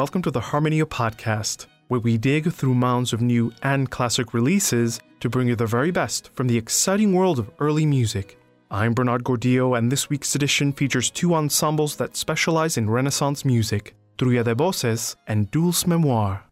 welcome to the Harmonia Podcast, where we dig through mounds of new and classic releases to bring you the very best from the exciting world of early music. I'm Bernard Gordillo, and this week's edition features two ensembles that specialize in Renaissance music Trulla de Voces and Doulce Mémoire.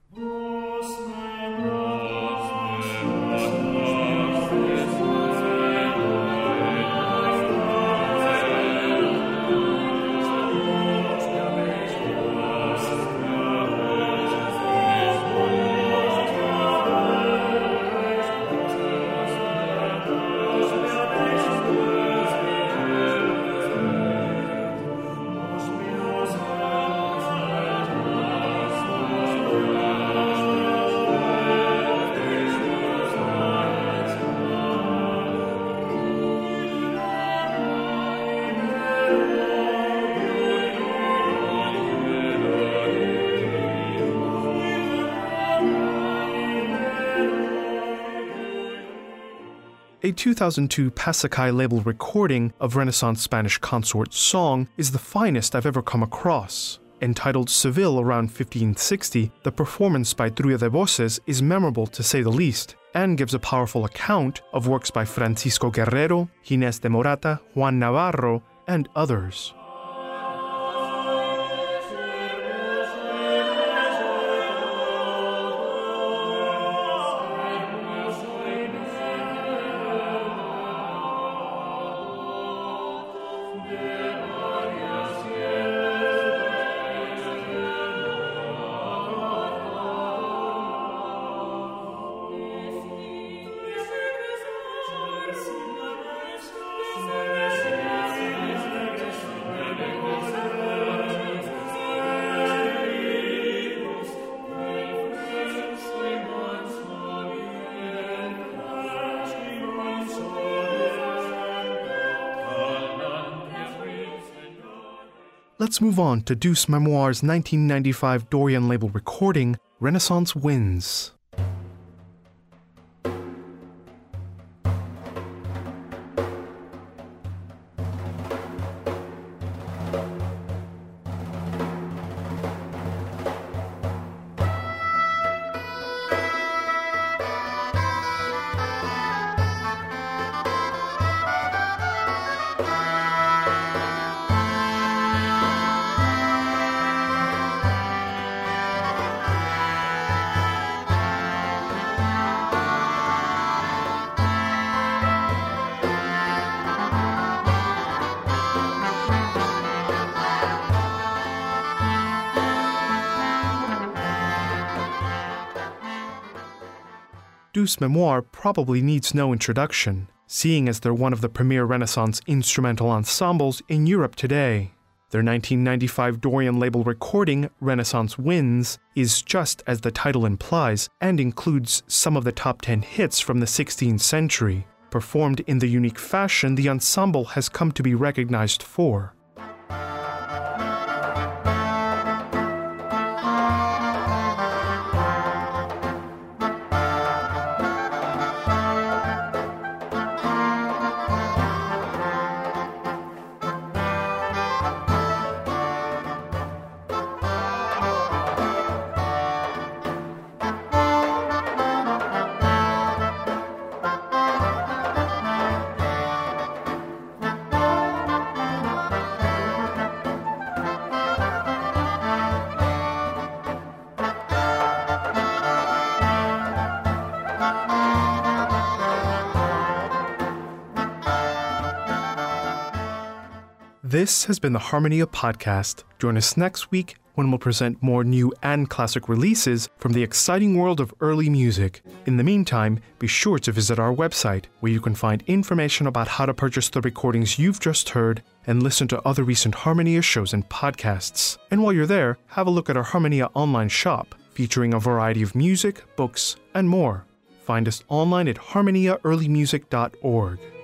A 2002 Passacaille label recording of Renaissance Spanish consort song is the finest I've ever come across. Entitled Seville around 1560, the performance by Trulla de Voces is memorable to say the least, and gives a powerful account of works by Francisco Guerrero, Ginés de Morata, Juan Navarro, and others. Yeah. Let's move on to Doulce Mémoire's 1995 Dorian label recording, Renaissance Winds. Doulce Mémoire probably needs no introduction, seeing as they're one of the premier Renaissance instrumental ensembles in Europe today. Their 1995 Dorian label recording, Renaissance Winds, is just as the title implies and includes some of the top 10 hits from the 16th century. Performed in the unique fashion the ensemble has come to be recognized for. This has been the Harmonia Podcast. Join us next week when we'll present more new and classic releases from the exciting world of early music. In the meantime, be sure to visit our website, where you can find information about how to purchase the recordings you've just heard and listen to other recent Harmonia shows and podcasts. And while you're there, have a look at our Harmonia online shop, featuring a variety of music, books, and more. Find us online at harmoniaearlymusic.org.